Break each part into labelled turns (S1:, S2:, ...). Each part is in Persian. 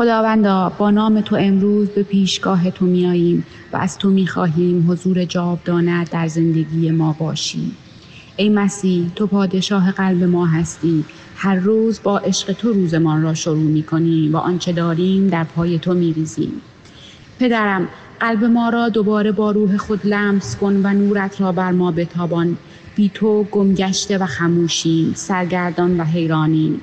S1: خداوندا با نام تو امروز به پیشگاه تو میاییم و از تو می‌خواهیم حضور جاودانه در زندگی ما باشی ای مسیح تو پادشاه قلب ما هستی. هر روز با عشق تو روزمان را شروع می‌کنیم و آنچه داریم در پای تو میریزیم. پدرم قلب ما را دوباره با روح خود لمس کن و نورت را بر ما بتابان. بی تو گمگشته و خموشیم سرگردان و حیرانیم.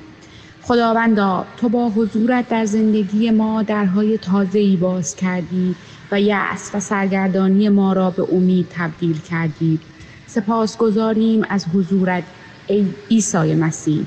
S1: خداوندا تو با حضورت در زندگی ما درهای تازه‌ای باز کردی و یأس و سرگردانی ما را به امید تبدیل کردی. سپاس گذاریم از حضورت ای عیسی مسیح.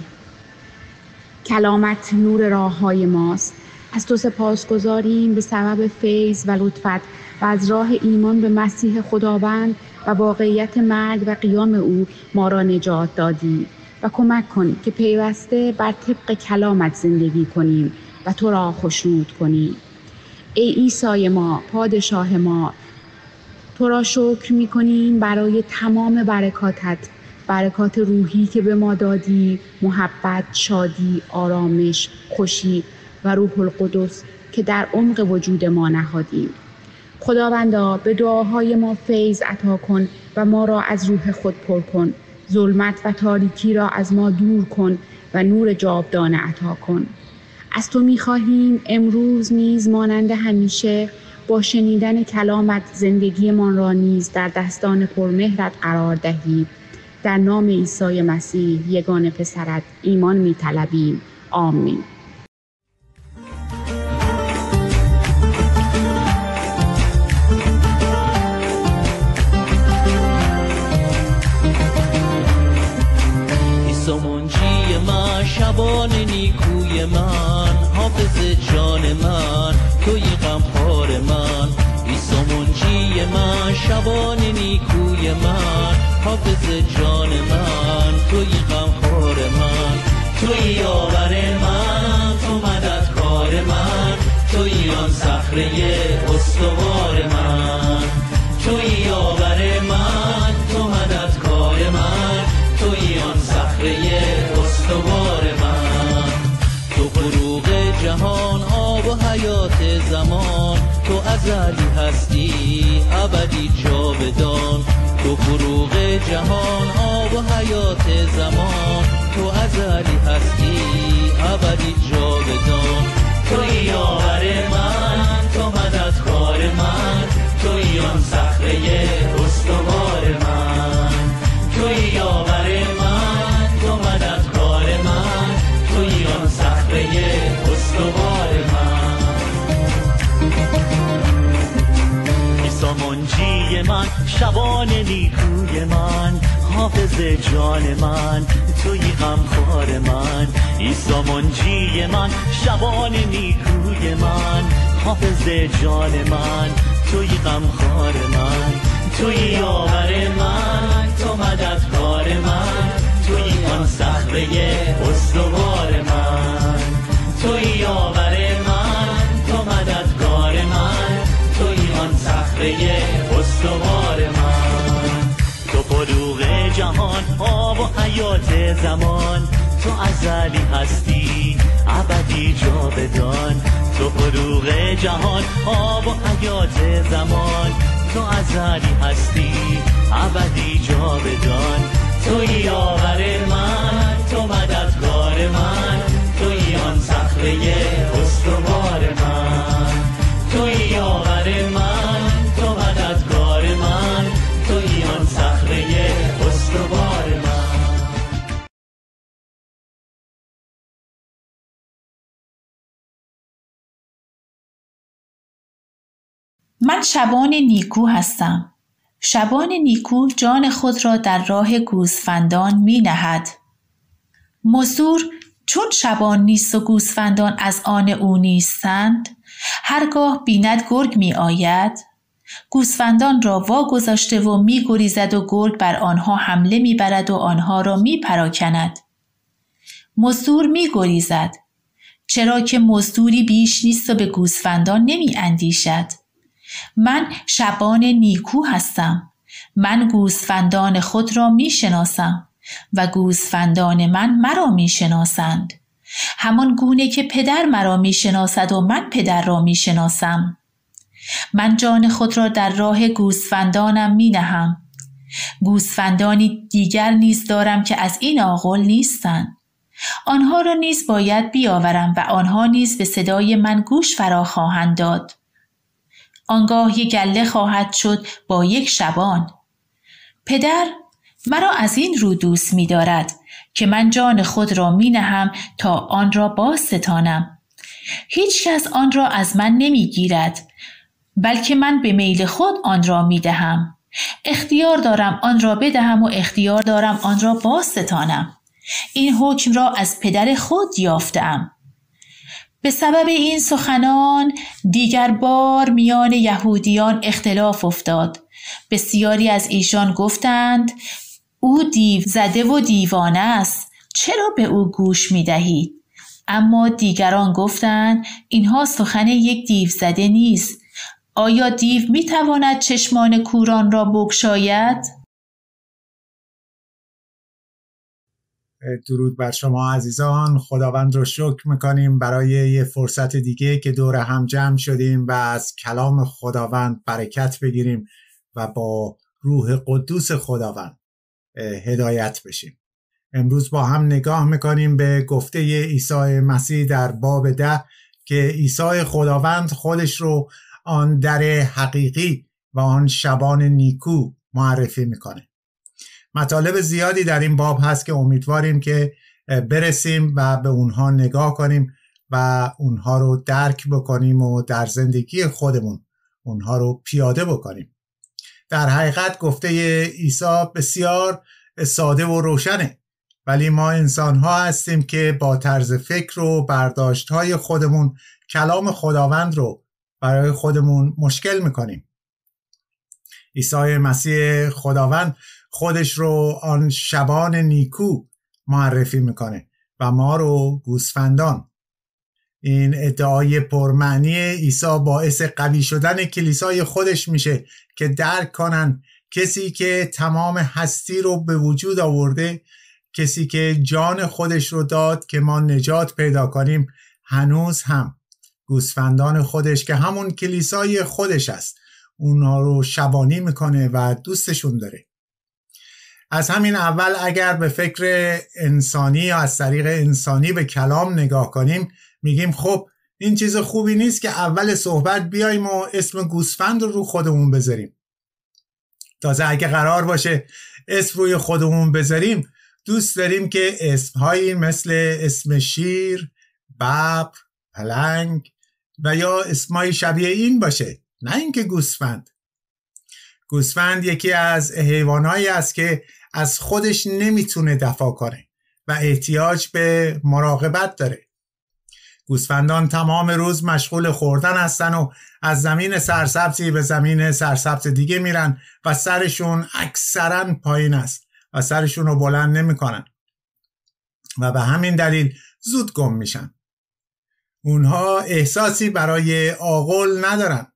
S1: کلامت نور راه های ماست. از تو سپاس گذاریم به سبب فیض و لطفت و از راه ایمان به مسیح خداوند و واقعیت مرگ و قیام او ما را نجات دادی. و کمک کن که پیوسته بر طبق کلامت زندگی کنیم و تو را خشنود کنیم. ای عیسی ما پادشاه ما تو را شکر می کنیم برای تمام برکاتت برکات روحی که به ما دادی محبت شادی آرامش خوشی و روح القدس که در عمق وجود ما نهادیم. خداوندا به دعاهای ما فیض عطا کن و ما را از روح خود پر کن. ظلمت و تاریکی را از ما دور کن و نور جاودانه عطا کن. از تو می‌خواهیم امروز نیز مانند همیشه با شنیدن کلامت زندگیمان را نیز در دستان پرمهرت قرار دهی. در نام عیسی مسیح یگان پسرت ایمان میطلبیم. آمین.
S2: شبان نیکوی من حافظ جان من توی غمخوار من. ایسا منجی من؟ شبان نیکوی من حافظ جان من توی غمخوار من. توی یاور من تو مددکار من. توی آن صخره استوار من. توی یاور حیات زمان تو ازلی هستی ابدی جاودان. تو فروغ جهان آب و حیات زمان تو ازلی هستی ابدی جاودان. تو یاور من تو مددکار من توی آن صخره استوار من. توی یاور من تو مددکار من توی آن صخره استوار من. ایسا منجی من شبان نیکوی من. حافظ جان من توی غمخوار من. ایسا منجی من شبان نیکوی من. حافظ جان من توی غمخوار من. توی یاور من تو مددکار من. توی آن صخره استوار من. توی یاور استوار من. تو فروغ جهان آب و حیات زمان. تو ازلی هستی ابدی جاودان. تو فروغ جهان آب و حیات زمان. تو ازلی هستی ابدی جاودان. توی یاور من تو مددکار من. توی آن صخره استوار.
S3: من شبان نیکو هستم. شبان نیکو جان خود را در راه گوسفندان می نهد. مزدور چون شبان نیست و گوسفندان از آن او نیستند هرگاه بیند گرگ می آید گوسفندان را وا گذاشته و می گریزد و گرگ بر آنها حمله می برد و آنها را می پراکند. مزدور می گریزد چرا که مزدوری بیش نیست و به گوسفندان نمی اندیشد. من شبان نیکو هستم. من گوسفندان خود را می شناسم و گوسفندان من مرا می شناسند. همان گونه که پدر مرا می شناسد و من پدر را می شناسم من جان خود را در راه گوسفندانم می نهم گوسفندانی دیگر نیز دارم که از این آغل نیستند آنها را نیز باید بیاورم و آنها نیز به صدای من گوش فرا خواهند داد آنگاه یک گله خواهد شد با یک شبان. پدر مرا از این رو دوست می دارد که من جان خود را می نهم تا آن را باز ستانم. هیچ کس آن را از من نمی گیرد بلکه من به میل خود آن را می دهم. اختیار دارم آن را بدهم و اختیار دارم آن را باز ستانم. این حکم را از پدر خود یافتم. به سبب این سخنان دیگر بار میان یهودیان اختلاف افتاد بسیاری از ایشان گفتند او دیو زده و دیوانه است چرا به او گوش می دهید؟ اما دیگران گفتند اینها سخن یک دیو زده نیست آیا دیو می تواند چشمان کوران را بگشاید؟
S4: درود بر شما عزیزان. خداوند رو شکر می‌کنیم برای یه فرصت دیگه که دور هم جمع شدیم و از کلام خداوند برکت بگیریم و با روح قدوس خداوند هدایت بشیم. امروز با هم نگاه می‌کنیم به گفته عیسی مسیح در باب ده که عیسی خداوند خودش رو آن در حقیقی و آن شبان نیکو معرفی می‌کنه. مطالب زیادی در این باب هست که امیدواریم که برسیم و به اونها نگاه کنیم و اونها رو درک بکنیم و در زندگی خودمون اونها رو پیاده بکنیم. در حقیقت گفته عیسی بسیار ساده و روشنه ولی ما انسان ها هستیم که با طرز فکر و برداشت های خودمون کلام خداوند رو برای خودمون مشکل می‌کنیم. عیسی مسیح خداوند خودش رو آن شبان نیکو معرفی می‌کنه و ما رو گوسفندان. این ادعای پرمعنی عیسی باعث قوی شدن کلیسای خودش میشه که درک کنن کسی که تمام هستی رو به وجود آورده کسی که جان خودش رو داد که ما نجات پیدا کنیم هنوز هم گوسفندان خودش که همون کلیسای خودش است. اونها رو شبانی می‌کنه و دوستشون داره. از همین اول اگر به فکر انسانی یا از طریق انسانی به کلام نگاه کنیم میگیم خب این چیز خوبی نیست که اول صحبت بیایم و اسم گوسفند رو رو خودمون بذاریم. تازه اگه قرار باشه اسم روی خودمون بذاریم دوست داریم که اسمهایی مثل اسم شیر، ببر، پلنگ و یا اسمای شبیه این باشه. نه اینکه گوسفند. گوسفند یکی از حیوانایی است که از خودش نمی‌تونه دفاع کنه و احتیاج به مراقبت داره. گوسفندان تمام روز مشغول خوردن هستن و از زمین سرسبزی به زمین سرسبز دیگه میرن و سرشون اکثرا پایین است و سرشون رو بلند نمی‌کنن. و به همین دلیل زود گم میشن. اونها احساسی برای آقل ندارن.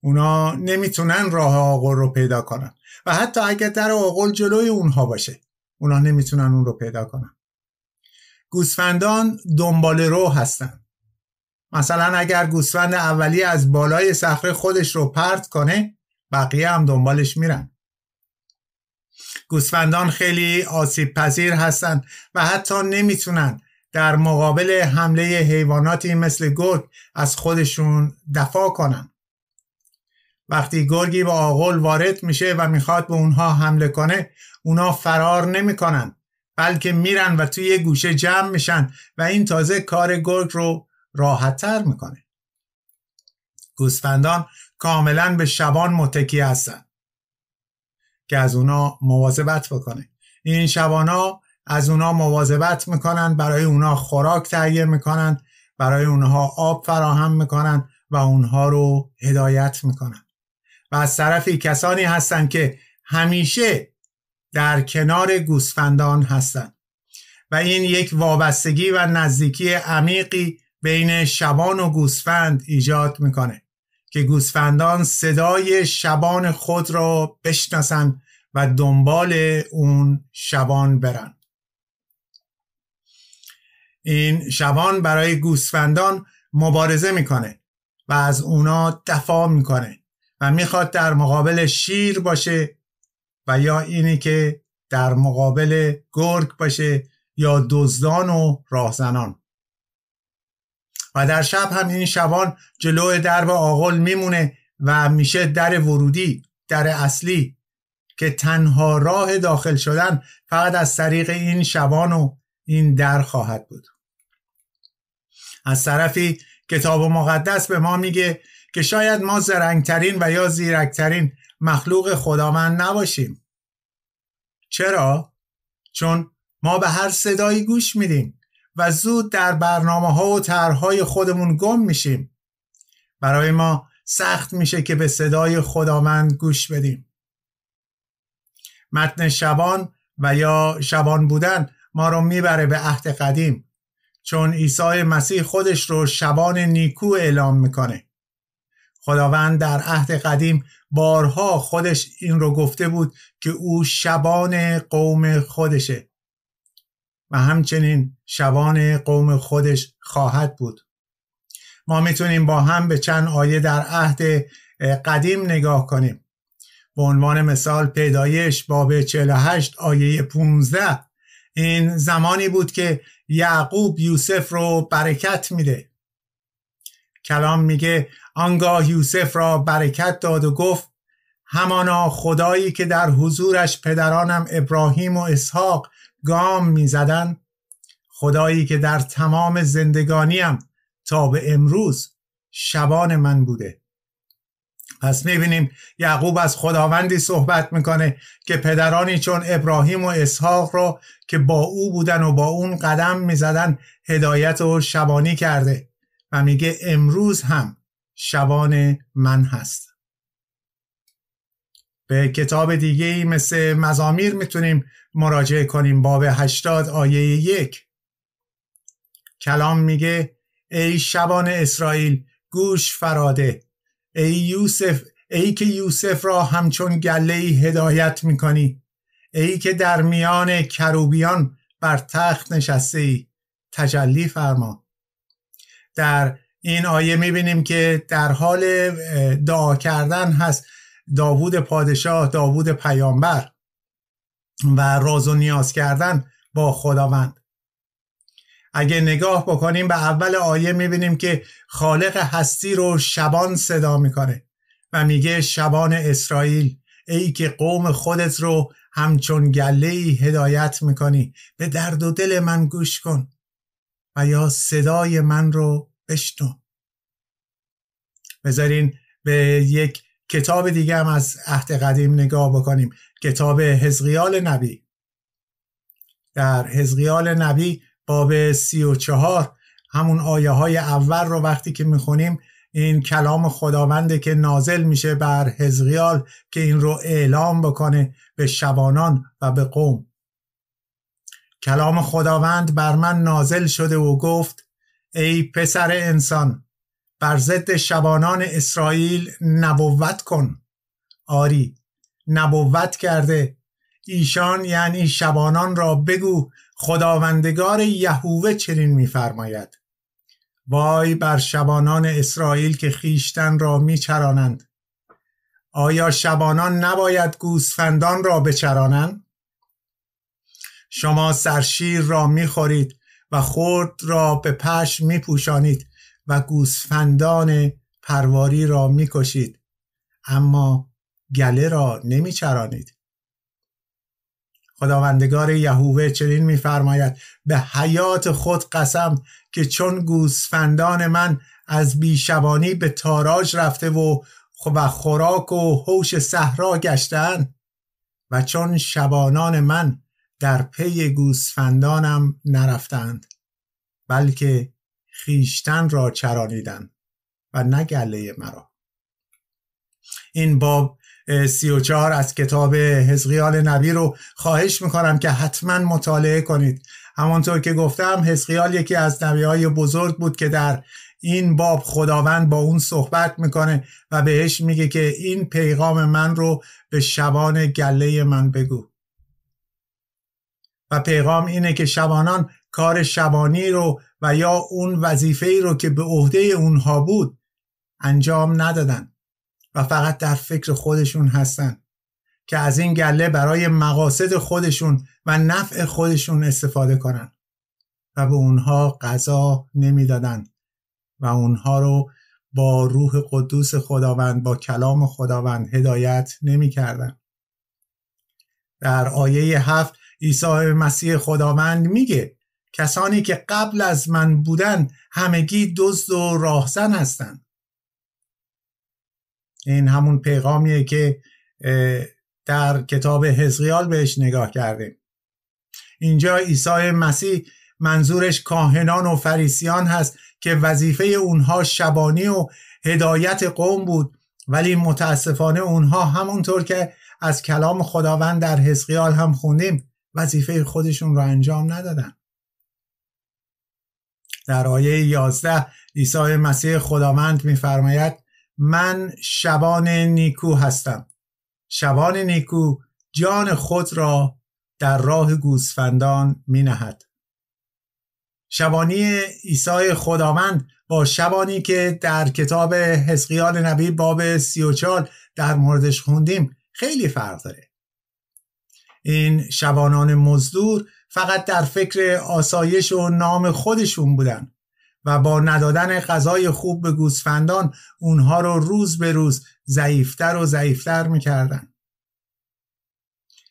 S4: اونا نمی‌تونن راه آقل رو پیدا کنن. و حتی اگر در آقل جلوی اونها باشه اونا نمی‌تونن اون رو پیدا کنن. گوسفندان دنبال رو هستن. مثلا اگر گوسفند اولی از بالای صخره خودش رو پرت کنه بقیه هم دنبالش میرن. گوسفندان خیلی آسیب پذیر هستند و حتی نمی‌تونن در مقابل حمله حیواناتی مثل گرگ از خودشون دفاع کنن. وقتی گرگی با آغل وارد میشه و می‌خواد به اونها حمله کنه اونا فرار نمی‌کنن بلکه میرن و توی یه گوشه جمع میشن و این تازه کار گرگ رو راحتتر می‌کنه. گوسفندان کاملا به شبان متکی هستن که از اونا مواظبت بکنه. این شبانا از اونا مواظبت می‌کنن برای اونا خوراک تهیه می‌کنن برای اونها آب فراهم می‌کنن و اونها رو هدایت می‌کنن. و از طرفی کسانی هستند که همیشه در کنار گوسفندان هستند. و این یک وابستگی و نزدیکی عمیقی بین شبان و گوسفند ایجاد می‌کنه که گوسفندان صدای شبان خود را بشناسند و دنبال اون شبان برن این شبان برای گوسفندان مبارزه می‌کنه و از اونا دفاع می‌کنه. و می‌خواد در مقابل شیر باشه و یا اینی که در مقابل گرگ باشه یا دزدان و راهزنان. و در شب هم این شبان جلو درب آغل میمونه و میشه در ورودی در اصلی که تنها راه داخل شدن فقط از طریق این شبان و این در خواهد بود. از طرفی کتاب مقدس به ما میگه که شاید ما زرنگترین و یا زیرکترین مخلوق خداوند نباشیم. چرا؟ چون ما به هر صدایی گوش میدیم و زود در برنامه ها و طرحهای خودمون گم میشیم. برای ما سخت میشه که به صدای خداوند گوش بدیم. متن شبان و یا شبان بودن ما رو می‌بره به عهد قدیم چون عیسی مسیح خودش رو شبان نیکو اعلام می‌کنه. خداوند در عهد قدیم بارها خودش این رو گفته بود که او شبان قوم خودشه و همچنین شبان قوم خودش خواهد بود. ما می‌تونیم با هم به چند آیه در عهد قدیم نگاه کنیم. به عنوان مثال پیدایش باب 48 آیه 15 این زمانی بود که یعقوب یوسف رو برکت میده. کلام میگه آنگاه یوسف را برکت داد و گفت همانا خدایی که در حضورش پدرانم ابراهیم و اسحاق گام می‌زدن خدایی که در تمام زندگانیم تا به امروز شبان من بوده. پس می‌بینیم یعقوب از خداوندی صحبت می‌کنه که پدرانی چون ابراهیم و اسحاق را که با او بودن و با اون قدم می‌زدن هدایت و شبانی کرده و میگه امروز هم شبان من هست. به کتاب دیگه ای مثل مزامیر می‌تونیم مراجعه کنیم. باب 80 آیه یک. کلام میگه ای شبان اسرائیل گوش فراده. ای یوسف ای که یوسف را همچون گله هدایت می‌کنی. ای که در میان کروبیان بر تخت نشسته ای. تجلی فرما. در این آیه می‌بینیم که در حال دعا کردن هست داوود پادشاه داوود پیامبر و راز و نیاز کردن با خداوند. اگه نگاه بکنیم به اول آیه می‌بینیم که خالق هستی رو شبان صدا می‌کنه و میگه شبان اسرائیل ای که قوم خودت رو همچون گله هدایت می‌کنی به درد و دل من گوش کن و یا صدای من رو بشنو. بذارین به یک کتاب دیگه هم از عهد قدیم نگاه بکنیم. کتاب حزقیال نبی. در حزقیال نبی باب سی و چهار همون آیه های اول رو وقتی که می‌خونیم این کلام خداونده که نازل میشه بر حزقیال که این رو اعلام بکنه به شبانان و به قوم. کلام خداوند بر من نازل شده و گفت ای پسر انسان بر ضد شبانان اسرائیل نبوت کن. آری نبوت کرده. ایشان یعنی شبانان را بگو خداوندگار یهوه چنین میفرماید. وای بر شبانان اسرائیل که خیشتن را میچرانند. آیا شبانان نباید گوسفندان را بچرانند؟ شما سرشیر را می‌خورید. و خرد را به پش میپوشانید و گوسفندان پرواری را می‌کشید اما گله را نمیچرانید. خداوندگار یهوه چنین میفرماید به حیات خود قسم که چون گوسفندان من از بیشبانی به تاراج رفته و و خوراک و هوش صحرا گشتن و چون شبانان من در پی گوسفندانم نرفتند بلکه خیشتن را چرانیدند و نگله مرا. این باب سی و چهار از کتاب حزقیال نبی رو خواهش می‌کنم که حتما مطالعه کنید. همانطور که گفتم حزقیال یکی از نبی های بزرگ بود که در این باب خداوند با اون صحبت می‌کنه و بهش میگه که این پیغام من رو به شبان گله من بگو. و پیغام اینه که شبانان کار شبانی رو و یا اون وظیفه ای رو که به عهده اونها بود انجام ندادن و فقط در فکر خودشون هستن که از این گله برای مقاصد خودشون و نفع خودشون استفاده کنن و به اونها غذا نمی‌دادن و اونها رو با روح قدوس خداوند با کلام خداوند هدایت نمی‌کردن. در آیه هفت عیسی مسیح خداوند میگه کسانی که قبل از من بودن همگی دزد و راهزن هستند. این همون پیغامیه که در کتاب حزقیال بهش نگاه کردیم. اینجا عیسی مسیح منظورش کاهنان و فریسیان هست که وظیفه اونها شبانی و هدایت قوم بود ولی متاسفانه اونها همونطور که از کلام خداوند در حزقیال هم خوندیم وظیفه خودشون رو انجام ندادن. در آیه 11 عیسی مسیح خداوند میفرماید من شبان نیکو هستم. شبان نیکو جان خود را در راه گوسفندان می نهد. شبانی عیسی خداوند با شبانی که در کتاب حزقیال نبی باب سی و چال در موردش خوندیم خیلی فرق داره. این شبانان مزدور فقط در فکر آسایش و نام خودشون بودن و با ندادن غذای خوب به گوسفندان اونها رو روز به روز ضعیفتر و ضعیفتر می‌کردن.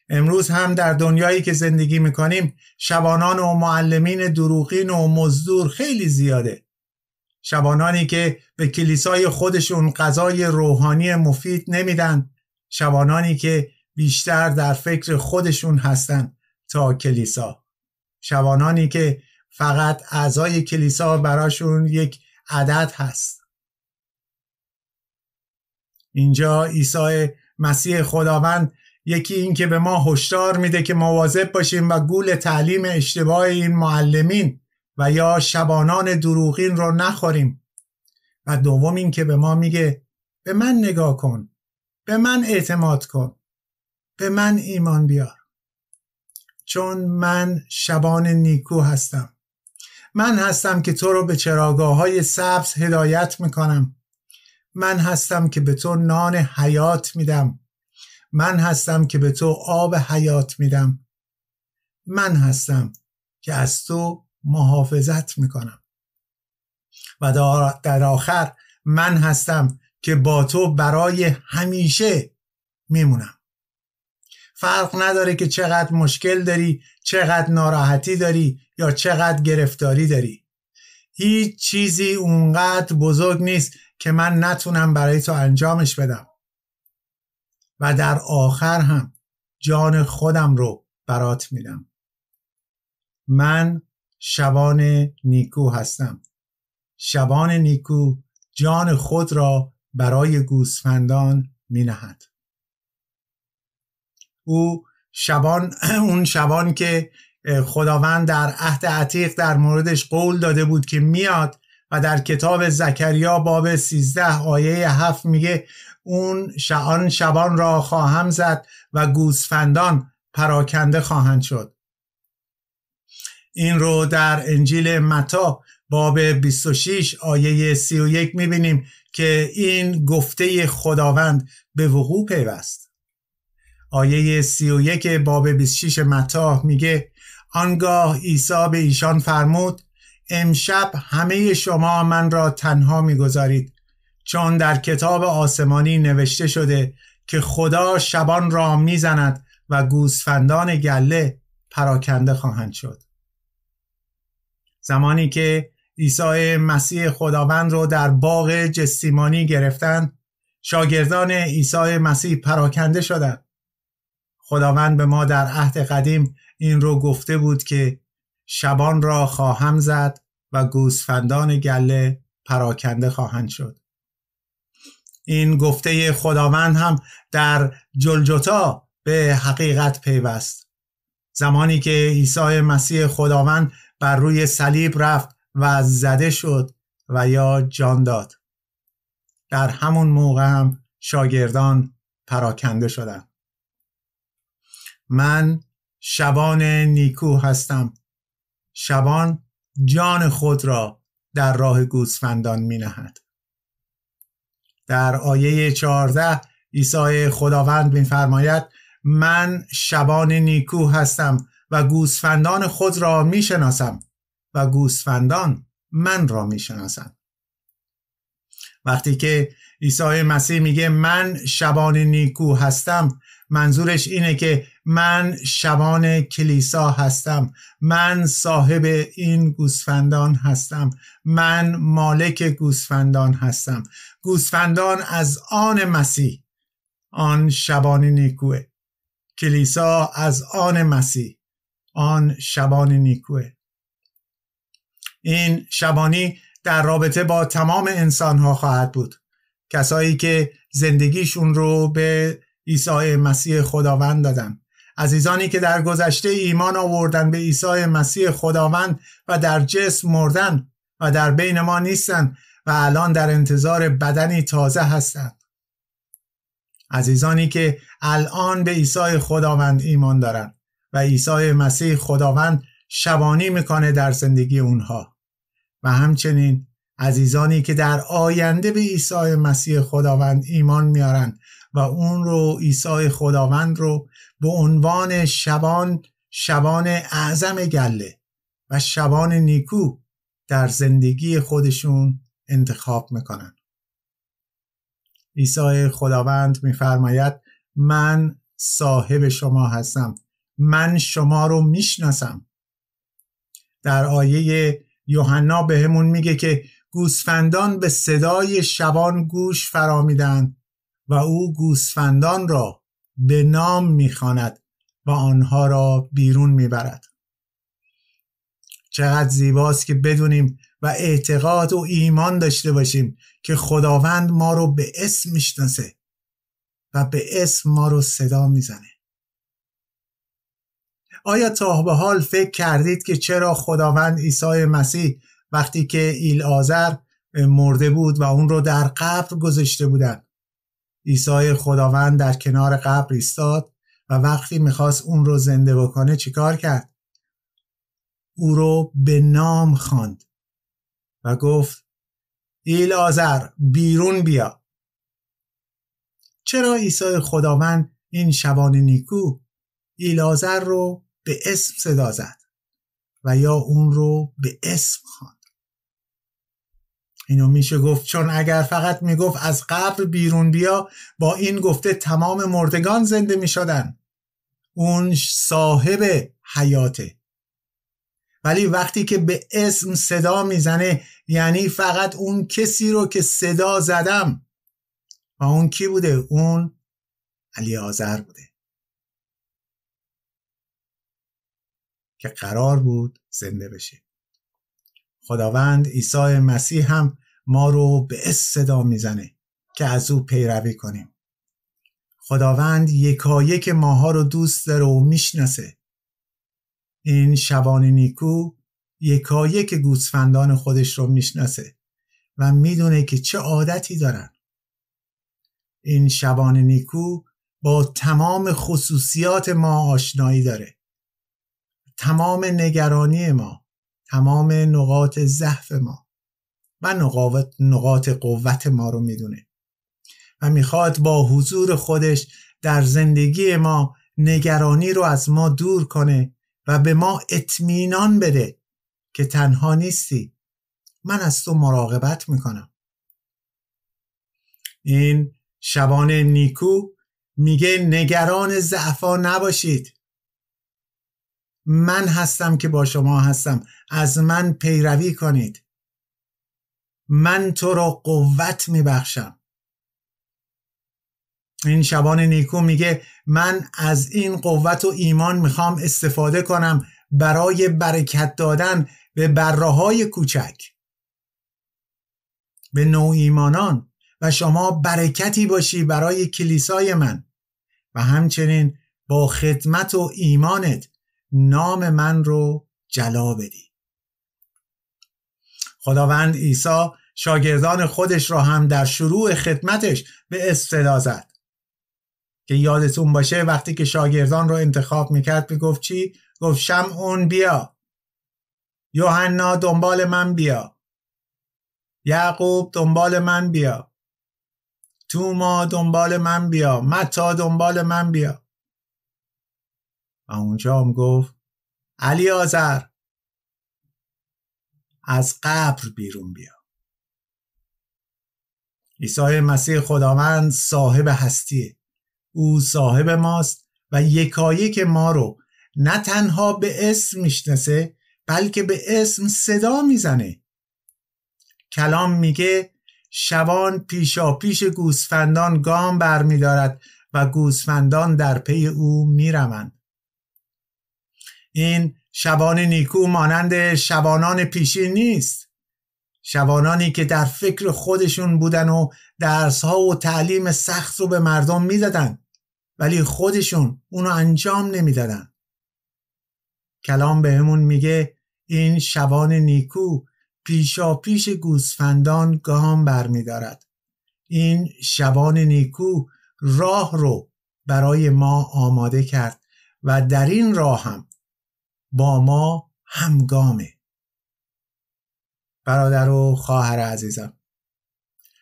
S4: امروز هم در دنیایی که زندگی می‌کنیم شبانان و معلمین دروغین و مزدور خیلی زیاده. شبانانی که به کلیسای خودشون غذای روحانی مفید نمیدن. شبانانی که بیشتر در فکر خودشون هستن تا کلیسا. شبانانی که فقط اعضای کلیسا براشون یک عدد هست. اینجا عیسی مسیح خداوند یکی این که به ما هشدار میده که مواظب باشیم و گول تعلیم اشتباه این معلمین و یا شبانان دروغین رو نخوریم. و دوم این که به ما میگه به من نگاه کن به من اعتماد کن. به من ایمان بیار. چون من شبان نیکو هستم. من هستم که تو رو به چراگاه های سبز هدایت می‌کنم. من هستم که به تو نان حیات میدم. من هستم که به تو آب حیات میدم. من هستم که از تو محافظت می‌کنم. و در آخر من هستم که با تو برای همیشه میمونم. فرق نداره که چقدر مشکل داری چقدر ناراحتی داری یا چقدر گرفتاری داری. هیچ چیزی اونقدر بزرگ نیست که من نتونم برای تو انجامش بدم. و در آخر هم جان خودم رو برات میدم. من شبان نیکو هستم. شبان نیکو جان خود را برای گوسفندان می نهد. او شبان اون شبان که خداوند در عهد عتیق در موردش قول داده بود که میاد و در کتاب زکریا باب 13 آیه 7 میگه اون شعان شبان را خواهم زد و گوسفندان پراکنده خواهند شد. این رو در انجیل متا باب 26 آیه 31 می‌بینیم که این گفته خداوند به وقوع پیوست. آیه 31 باب 26 متا میگه آنگاه عیسی به ایشان فرمود امشب همه شما من را تنها می‌گذارید. چون در کتاب آسمانی نوشته شده که خدا شبان را می‌زند و گوسفندان گله پراکنده خواهند شد. زمانی که عیسی مسیح خداوند رو در باغ جسیمانی گرفتن شاگردان عیسی مسیح پراکنده شدند. خداوند به ما در عهد قدیم این رو گفته بود که شبان را خواهم زد و گوسفندان گله پراکنده خواهند شد. این گفته خداوند هم در جلجتا به حقیقت پیوست. زمانی که عیسی مسیح خداوند بر روی صلیب رفت و زده شد و یا جان داد. در همون موقع هم شاگردان پراکنده شدند. من شبان نیکو هستم شبان جان خود را در راه گوسفندان می نهد. در آیه 14 عیسی خداوند میفرماید من شبان نیکو هستم و گوسفندان خود را می‌شناسم و گوسفندان من را می‌شناسند وقتی که عیسی مسیح میگه من شبان نیکو هستم منظورش اینه که من شبان کلیسا هستم. من صاحب این گوسفندان هستم. من مالک گوسفندان هستم. گوسفندان از آن مسیح آن شبان نیکوه. کلیسا از آن مسیح آن شبان نیکوه. این شبانی در رابطه با تمام انسان ها خواهد بود. کسایی که زندگیشون رو به عیسی مسیح خداوند دادن عزیزانی که در گذشته ایمان آوردن به عیسی مسیح خداوند و در جسم مردن و در بین ما نیستن و الان در انتظار بدنی تازه هستند. عزیزانی که الان به عیسی خداوند ایمان دارن و عیسی مسیح خداوند شبانی می‌کنه در زندگی اونها. و همچنین عزیزانی که در آینده به عیسی مسیح خداوند ایمان میارن و اون رو عیسی خداوند رو به عنوان شبان شبان اعظم گله و شبان نیکو در زندگی خودشون انتخاب می‌کنن. عیسی خداوند میفرماید من صاحب شما هستم من شما رو می‌شناسم. در آیه یوحنا بهمون میگه که گوسفندان به صدای شبان گوش فرامیدن و او گوسفندان را به نام می‌خواند و آنها را بیرون می‌برد. چقدر زیباست که بدونیم و اعتقاد و ایمان داشته باشیم که خداوند ما رو به اسم می‌شناسه و به اسم ما رو صدا می‌زنه. آیا تا به حال فکر کردید که چرا خداوند عیسی مسیح وقتی که ایل آذر مرده بود و اون رو در قبر گذاشته بودن عیسی خداوند در کنار قبر ایستاد و وقتی می‌خواست اون رو زنده بکنه چیکار کرد؟ او رو به نام خواند و گفت ایل آذر بیرون بیا. چرا عیسی خداوند این شبان نیکو ایلازر رو به اسم صدا زد و یا اون رو به اسم خواند؟ اینو میشه گفت. چون اگر فقط می‌گفت از قبر بیرون بیا با این گفته تمام مردگان زنده می‌شدن. اون صاحب حیاته. ولی وقتی که به اسم صدا می‌زنه یعنی فقط اون کسی رو که صدا زدم. و اون کی بوده؟ اون علی آذر بوده. که قرار بود زنده بشه. خداوند عیسی مسیح هم ما رو به صدا می‌زنه که از او پیروی کنیم. خداوند یکایک ماها رو دوست داره و می‌شناسه. این شبان نیکو یکایک گوسفندان خودش رو می‌شناسه و می‌دونه که چه عادتی دارن. این شبان نیکو با تمام خصوصیات ما آشنایی داره. تمام نگرانی ما تمام نقاط ضعف ما و نقاط, نقاط قوت ما رو می‌دونه و می‌خواد با حضور خودش در زندگی ما نگرانی رو از ما دور کنه و به ما اطمینان بده که تنها نیستی. من از تو مراقبت می‌کنم. این شبان نیکو میگه نگران ضعفا نباشید. من هستم که با شما هستم. از من پیروی کنید. من تو را قوت میبخشم. این شبان نیکو میگه من از این قوت و ایمان می‌خوام استفاده کنم برای برکت دادن به بره کوچک. به نوع ایمانان. و شما برکتی باشی برای کلیسای من. و همچنین با خدمت و ایمانت نام من رو جلا بدی. خداوند عیسی شاگردان خودش را هم در شروع خدمتش به استدا زد. که یادتون باشه وقتی که شاگردان رو انتخاب می‌کرد می‌گفت چی؟ گفت شمعون بیا. یوحنا دنبال من بیا. یعقوب دنبال من بیا. توما دنبال من بیا. متا دنبال من بیا. و اونجا هم گفت علی آزر از قبر بیرون بیا. عیسی مسیح خداوند صاحب هستیه او صاحب ماست و یکایک ما رو نه تنها به اسم می‌شناسه بلکه به اسم صدا می‌زنه. کلام میگه شبان پیشا پیش گوسفندان گام برمیدارد و گوسفندان در پی او می‌روند. این شبان نیکو مانند شبانان پیشی نیست. شبانانی که در فکر خودشون بودن و درسها و تعلیم سخت رو به مردم می‌دادن ولی خودشون اونو انجام نمی‌دادن. کلام بهمون میگه این شبان نیکو پیشا پیش گوسفندان گام برمیدارد. این شبان نیکو راه رو برای ما آماده کرد و در این راه هم با ما همگامه. برادر و خواهر عزیزم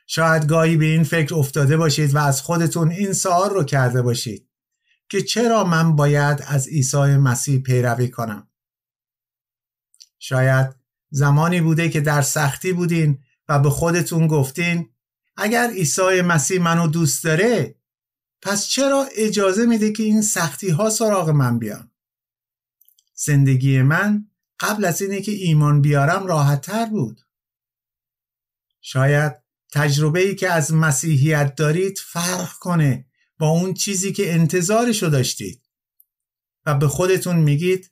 S4: شاید گاهی به این فکر افتاده باشید و از خودتون این سوال رو کرده باشید که چرا من باید از عیسی مسیح پیروی کنم؟ شاید زمانی بوده که در سختی بودین و به خودتون گفتین اگر عیسی مسیح منو دوست داره پس چرا اجازه میده که این سختی ها سراغ من بیان؟ زندگی من قبل از اینه که ایمان بیارم راحتتر بود. شاید تجربه ای که از مسیحیت دارید فرق کنه با اون چیزی که انتظارشو داشتید. و به خودتون میگید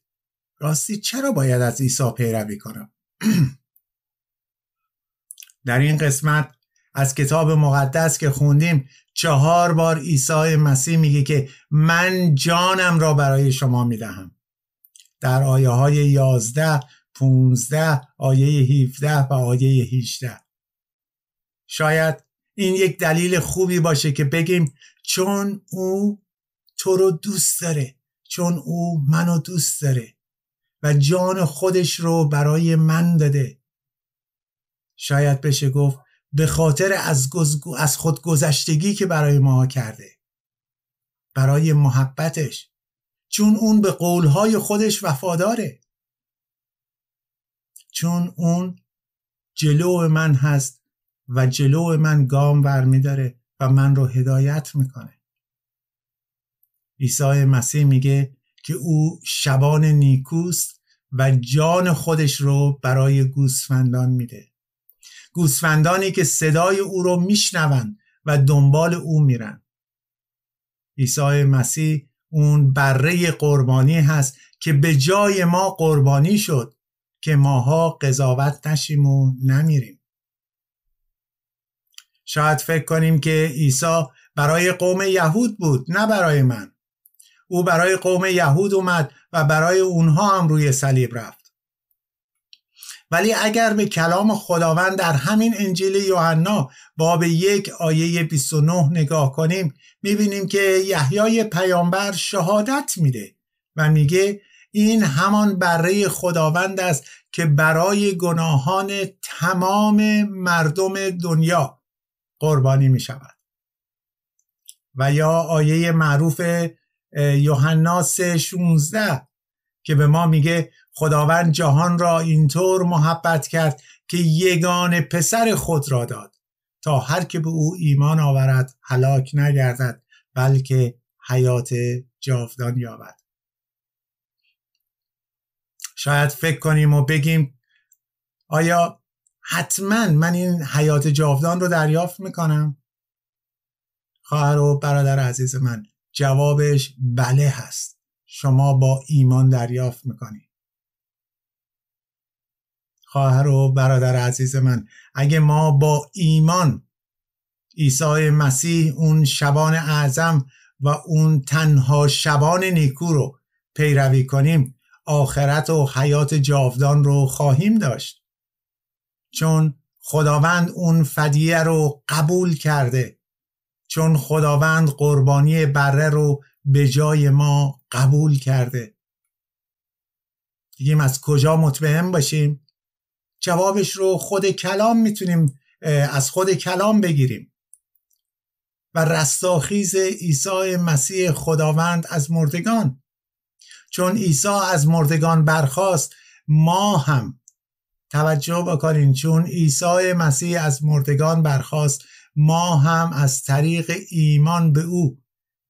S4: راستی چرا باید از عیسی پیروی کنم؟ در این قسمت از کتاب مقدس که خوندیم چهار بار عیسی مسیح میگه که من جانم را برای شما می‌دهم. در آیه های 11 15 آیه 17 و آیه 18 شاید این یک دلیل خوبی باشه که بگیم چون او تو رو دوست داره چون او منو دوست داره و جان خودش رو برای من داده. شاید بشه گفت به خاطر از, از خودگذشتگی که برای ما کرده. برای محبتش. چون اون به قولهای خودش وفاداره. چون اون جلو من هست و جلو من گام برمیداره و من رو هدایت می‌کنه. عیسی مسیح میگه که او شبان نیکوست و جان خودش رو برای گوسفندان میده. گوسفندانی که صدای او رو میشنوند و دنبال او میرن. عیسی مسیح اون بره قربانی هست که به جای ما قربانی شد که ماها قضاوت نشیم و نمیریم. شاید فکر کنیم که عیسی برای قوم یهود بود نه برای من. او برای قوم یهود اومد و برای اونها هم روی صلیب رفت. ولی اگر به کلام خداوند در همین انجیل یوحنا باب یک آیه 29 نگاه کنیم می‌بینیم که یحیای پیامبر شهادت میده و میگه این همان بره خداوند است که برای گناهان تمام مردم دنیا قربانی می شود و یا آیه معروف یوحنا 16 که به ما میگه خداوند جهان را اینطور محبت کرد که یگان پسر خود را داد. تا هر که به او ایمان آورد هلاک نگردد بلکه حیات جاودان یابد. شاید فکر کنیم و بگیم آیا حتما من این حیات جاودان رو دریافت می‌کنم؟ خواهر و برادر عزیز من جوابش بله هست. شما با ایمان دریافت می‌کنید خواهر و برادر عزیز من اگه ما با ایمان عیسی مسیح اون شبان اعظم و اون تنها شبان نیکو رو پیروی کنیم آخرت و حیات جاودان رو خواهیم داشت. چون خداوند اون فدیه رو قبول کرده چون خداوند قربانی بره رو به جای ما قبول کرده. دیگیم از کجا مطمئن باشیم؟ جوابش رو خود کلام می‌تونیم از خود کلام بگیریم. و رستاخیز عیسی مسیح خداوند از مردگان. چون عیسی از مردگان برخواست ما هم. توجه بکنین چون عیسی مسیح از مردگان برخواست ما هم از طریق ایمان به او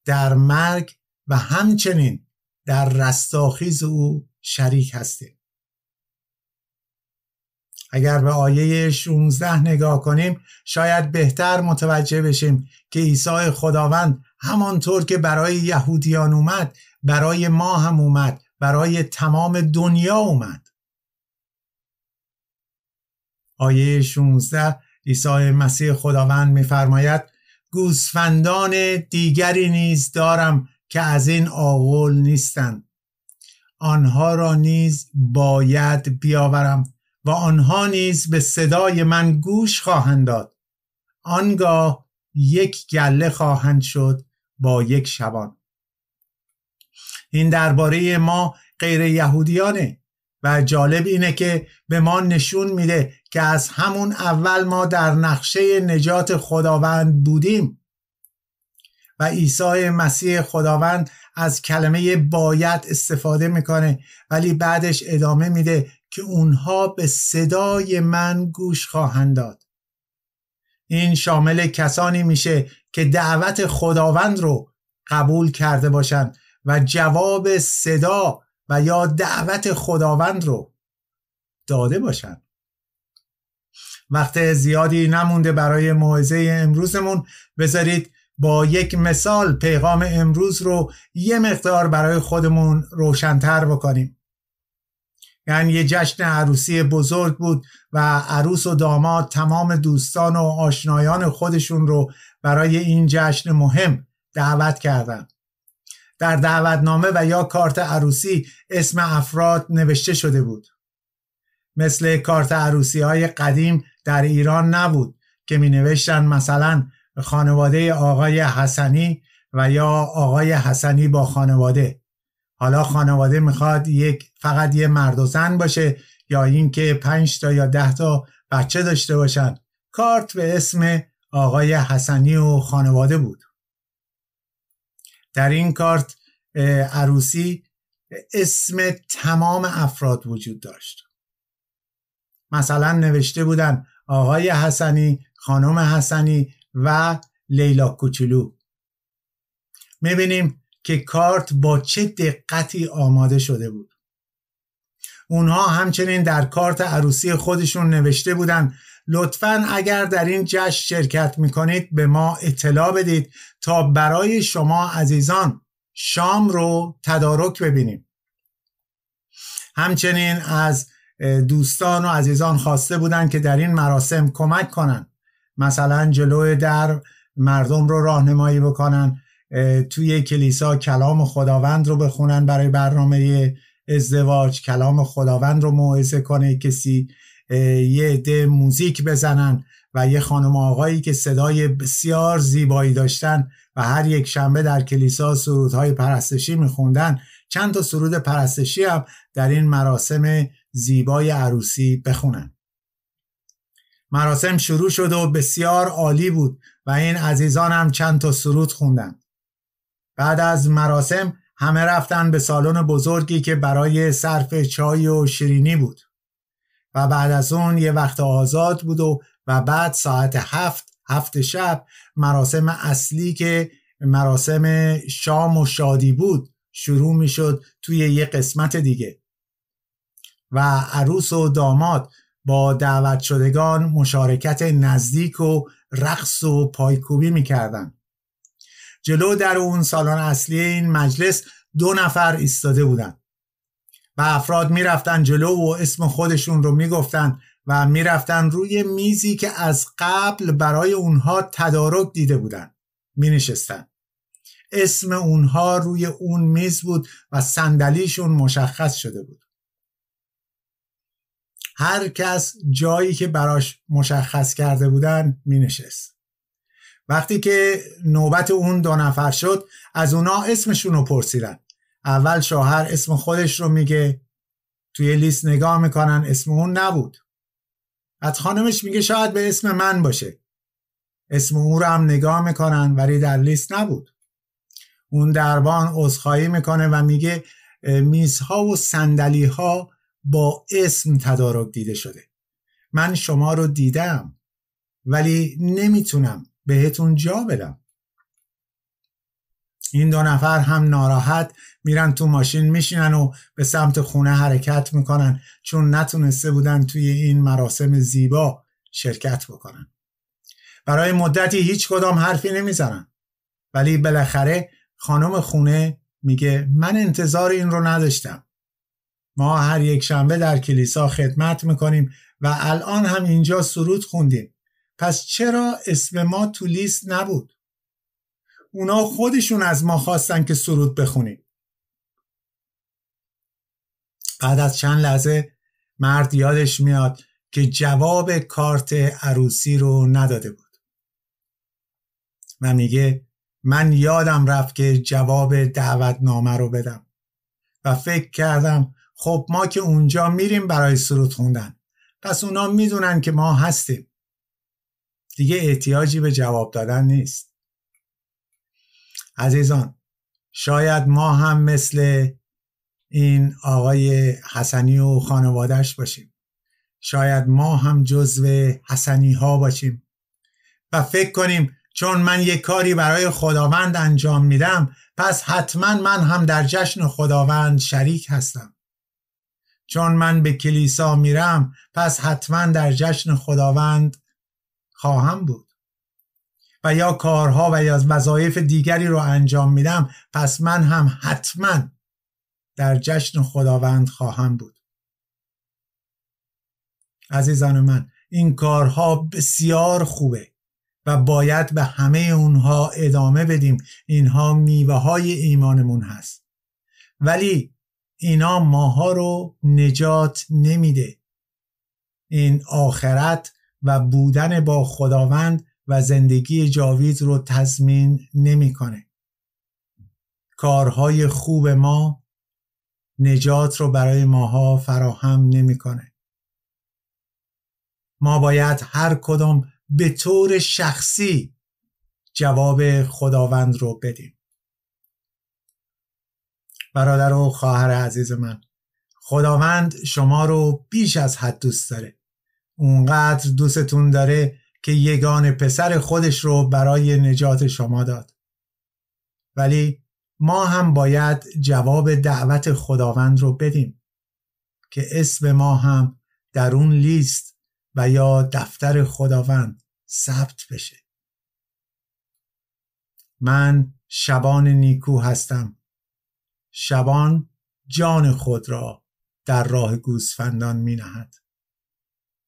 S4: در مرگ و همچنین در رستاخیز او شریک هستیم. اگر به آیه 16 نگاه کنیم شاید بهتر متوجه بشیم که عیسی خداوند همانطور که برای یهودیان اومد برای ما هم اومد برای تمام دنیا اومد. آیه 16 عیسی مسیح خداوند میفرماید گوسفندان دیگری نیز دارم که از این آغول نیستند. آنها را نیز باید بیاورم و آنها نیز به صدای من گوش خواهند داد. آنگاه یک گله خواهند شد با یک شبان. این درباره ما غیر یهودیانه و جالب اینه که به ما نشون میده که از همون اول ما در نقشه نجات خداوند بودیم. و عیسی مسیح خداوند از کلمه باید استفاده می‌کنه ولی بعدش ادامه میده که اونها به صدای من گوش خواهند داد. این شامل کسانی میشه که دعوت خداوند رو قبول کرده باشند و جواب صدا و یا دعوت خداوند رو داده باشند وقت زیادی نمونده برای موعظه امروزمون. بذارید با یک مثال پیغام امروز رو یه مقدار برای خودمون روشنتر بکنیم. یعنی یه جشن عروسی بزرگ بود و عروس و داماد تمام دوستان و آشنایان خودشون رو برای این جشن مهم دعوت کردند. در دعوتنامه و یا کارت عروسی اسم افراد نوشته شده بود. مثل کارت عروسی های قدیم در ایران نبود که می نوشتن مثلا خانواده آقای حسنی و یا آقای حسنی با خانواده. حالا خانواده می‌خواد یک فقط یه مرد و زن باشه یا اینکه پنج تا یا ده تا بچه داشته باشن. کارت به اسم آقای حسنی و خانواده بود. در این کارت عروسی اسم تمام افراد وجود داشت. مثلا نوشته بودن آقای حسنی خانم حسنی و لیلا کوچولو. می‌بینیم که کارت با چه دقتی آماده شده بود. اونها همچنین در کارت عروسی خودشون نوشته بودن لطفا اگر در این جشن شرکت می‌کنید به ما اطلاع بدید تا برای شما عزیزان شام رو تدارک ببینیم. همچنین از دوستان و عزیزان خواسته بودند که در این مراسم کمک کنند مثلا جلوی در مردم رو راهنمایی بکنن توی کلیسا کلام خداوند رو بخونن برای برنامه ازدواج کلام خداوند رو موعظه کنه کسی یه عده موزیک بزنن و یه خانم آقایی که صدای بسیار زیبایی داشتن و هر یک شنبه در کلیسا سرودهای پرستشی میخوندن. چند تا سرود پرستشی هم در این مراسم زیبای عروسی بخونن مراسم شروع شد و بسیار عالی بود و این عزیزان هم چند تا سرود خوندن. بعد از مراسم همه رفتن به سالن بزرگی که برای صرف چای و شیرینی بود. و بعد از اون یه وقت آزاد بود و و بعد ساعت هفت هفت شب مراسم اصلی که مراسم شام و شادی بود شروع می شد توی یه قسمت دیگه. و عروس و داماد با دعوت شدگان مشارکت نزدیک و رقص و پایکوبی می‌کردن جلو در اون سالن اصلی این مجلس دو نفر ایستاده بودن و افراد می‌رفتن جلو و اسم خودشون رو می‌گفتن و می‌رفتن روی میزی که از قبل برای اونها تدارک دیده بودن می نشستن. اسم اونها روی اون میز بود و صندلیشون مشخص شده بود. هر کس جایی که براش مشخص کرده بودن می نشست وقتی که نوبت اون دو نفر شد از اونا اسمشون رو پرسیدن. اول شوهر اسم خودش رو میگه توی لیست نگاه می‌کنن اسم اون نبود. از خانمش میگه شاید به اسم من باشه. اسم اون رو هم نگاه می‌کنن ولی در لیست نبود. اون دربان عذرخواهی می‌کنه و میگه میزها و سندلی ها با اسم تدارک دیده شده. من شما رو دیدم ولی نمی‌تونم بهتون جا بدم. این دو نفر هم ناراحت میرن تو ماشین میشینن و به سمت خونه حرکت می‌کنن چون نتونسته بودن توی این مراسم زیبا شرکت بکنن. برای مدتی هیچ کدام حرفی نمی‌زنن. ولی بالاخره خانم خونه میگه من انتظار این رو نداشتم. ما هر یک شنبه در کلیسا خدمت می‌کنیم و الان هم اینجا سرود خوندیم. پس چرا اسم ما تو لیست نبود؟ اونا خودشون از ما خواستن که سرود بخونیم. بعد از چند لحظه مرد یادش میاد که جواب کارت عروسی رو نداده بود. و میگه من یادم رفت که جواب دعوتنامه رو بدم و فکر کردم خب ما که اونجا میریم برای سرود خوندن. پس اونا می‌دونن که ما هستیم. دیگه احتیاجی به جواب دادن نیست. عزیزان شاید ما هم مثل این آقای حسنی و خانوادهش باشیم. شاید ما هم جزو حسنی ها باشیم. و فکر کنیم چون من یک کاری برای خداوند انجام میدم پس حتما من هم در جشن خداوند شریک هستم. چون من به کلیسا میرم پس حتما در جشن خداوند خواهم بود. و یا کارها و یا وظایف دیگری رو انجام میدم پس من هم حتما در جشن خداوند خواهم بود. عزیزان من این کارها بسیار خوبه و باید به همه اونها ادامه بدیم. اینها میوه های ایمانمون هست. ولی اینا ماها رو نجات نمیده این آخرت و بودن با خداوند و زندگی جاوید رو تضمین نمی‌کنه. کارهای خوب ما نجات رو برای ماها فراهم نمی‌کنه. ما باید هر کدام به طور شخصی جواب خداوند رو بدیم برادر و خواهر عزیز من. خداوند شما رو بیش از حد دوست داره. اونقدر دوستتون داره که یگان پسر خودش رو برای نجات شما داد. ولی ما هم باید جواب دعوت خداوند رو بدیم که اسم ما هم در اون لیست و یا دفتر خداوند ثبت بشه. من شبان نیکو هستم. شبان جان خود را در راه گوسفندان می نهد.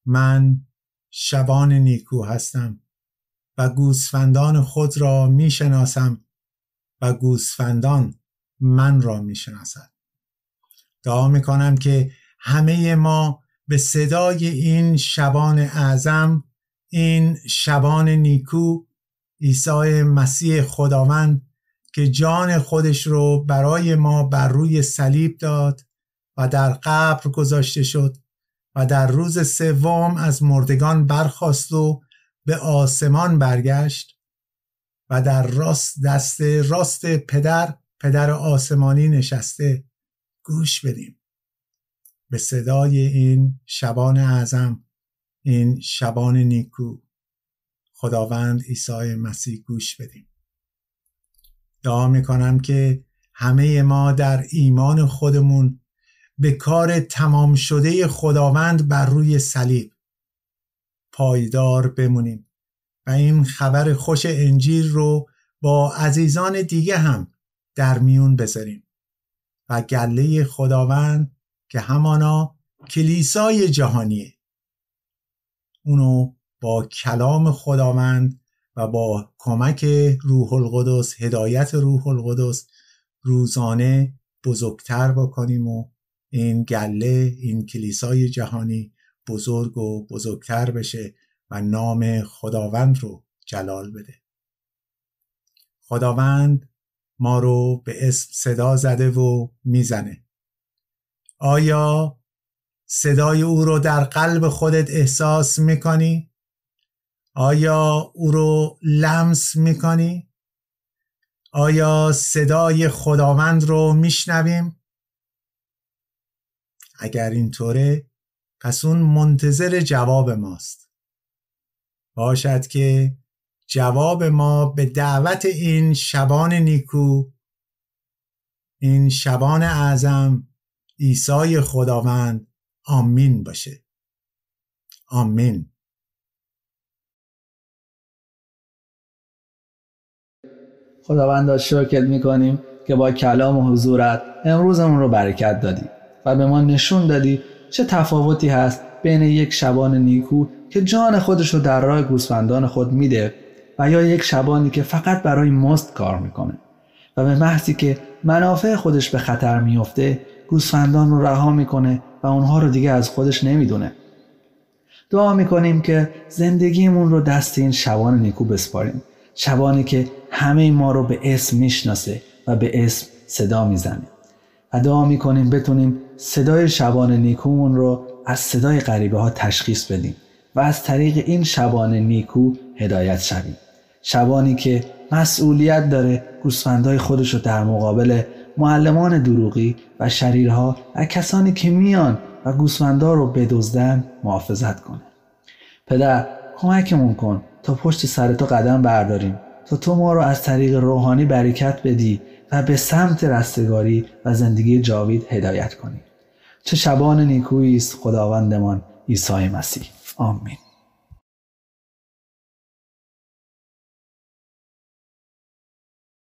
S4: من شبان نیکو هستم و گوسفندان خود را می شناسم و گوسفندان من را می شناسد. دعا می کنم که همه ما به صدای این شبان اعظم این شبان نیکو عیسی مسیح خداوند که جان خودش رو برای ما بر روی صلیب داد و در قبر گذاشته شد و در روز سوم از مردگان برخاست و به آسمان برگشت و در راست دست راست پدر پدر آسمانی نشسته. گوش بدیم. به صدای این شبان اعظم این شبان نیکو. خداوند عیسی مسیح گوش بدیم. دعا می‌کنم که همه ما در ایمان خودمون به کار تمام شده خداوند بر روی صلیب پایدار بمونیم. و این خبر خوش انجیل رو با عزیزان دیگه هم در میون بذاریم. و گله خداوند که همانا کلیسای جهانیه. اونو با کلام خداوند و با کمک روح القدس هدایت روح القدس روزانه بزرگتر بکنیم و این گله این کلیسای جهانی بزرگ و بزرگتر بشه و نام خداوند رو جلال بده خداوند ما رو به اسم صدا زده و می‌زنه آیا صدای او رو در قلب خودت احساس می‌کنی؟ آیا او رو لمس می‌کنی؟ آیا صدای خداوند رو میشنویم؟ اگر اینطوره پس اون منتظر جواب ماست باشد که جواب ما به دعوت این شبان نیکو این شبان اعظم عیسی خداوند آمین باشه آمین
S5: خداوند شکر می‌کنیم که با کلام و حضورت امروزمون رو برکت دادی و به ما نشون دادی چه تفاوتی هست بین یک شبان نیکو که جان خودش رو در راه گوسفندان خود میده و یا یک شبانی که فقط برای مست کار می‌کنه. و به محضی که منافع خودش به خطر میفته گوسفندان رو رها می‌کنه و اونها رو دیگه از خودش نمی‌دونه. دعا می‌کنیم که زندگیمون رو دست این شبان نیکو بسپاریم. شبانی که همه ما رو به اسم می‌شناسه و به اسم صدا می‌زنه. و دعا می‌کنیم بتونیم صدای شبان نیکومون رو از صدای غریبه ها تشخیص بدیم و از طریق این شبان نیکو هدایت شویم. شبانی که مسئولیت داره گوسفندهای خودش رو در مقابل معلمان دروغی و شریرها و کسانی که میان و گوسفندا رو بدزدن محافظت کنه. پدر کمکمون کن تا پشت سر تو قدم برداریم. تا تو ما رو از طریق روحانی برکت بدی و به سمت رستگاری و زندگی جاوید هدایت کنی. چه شبان نیکویی است خداوندمان عیسی مسیح. آمین.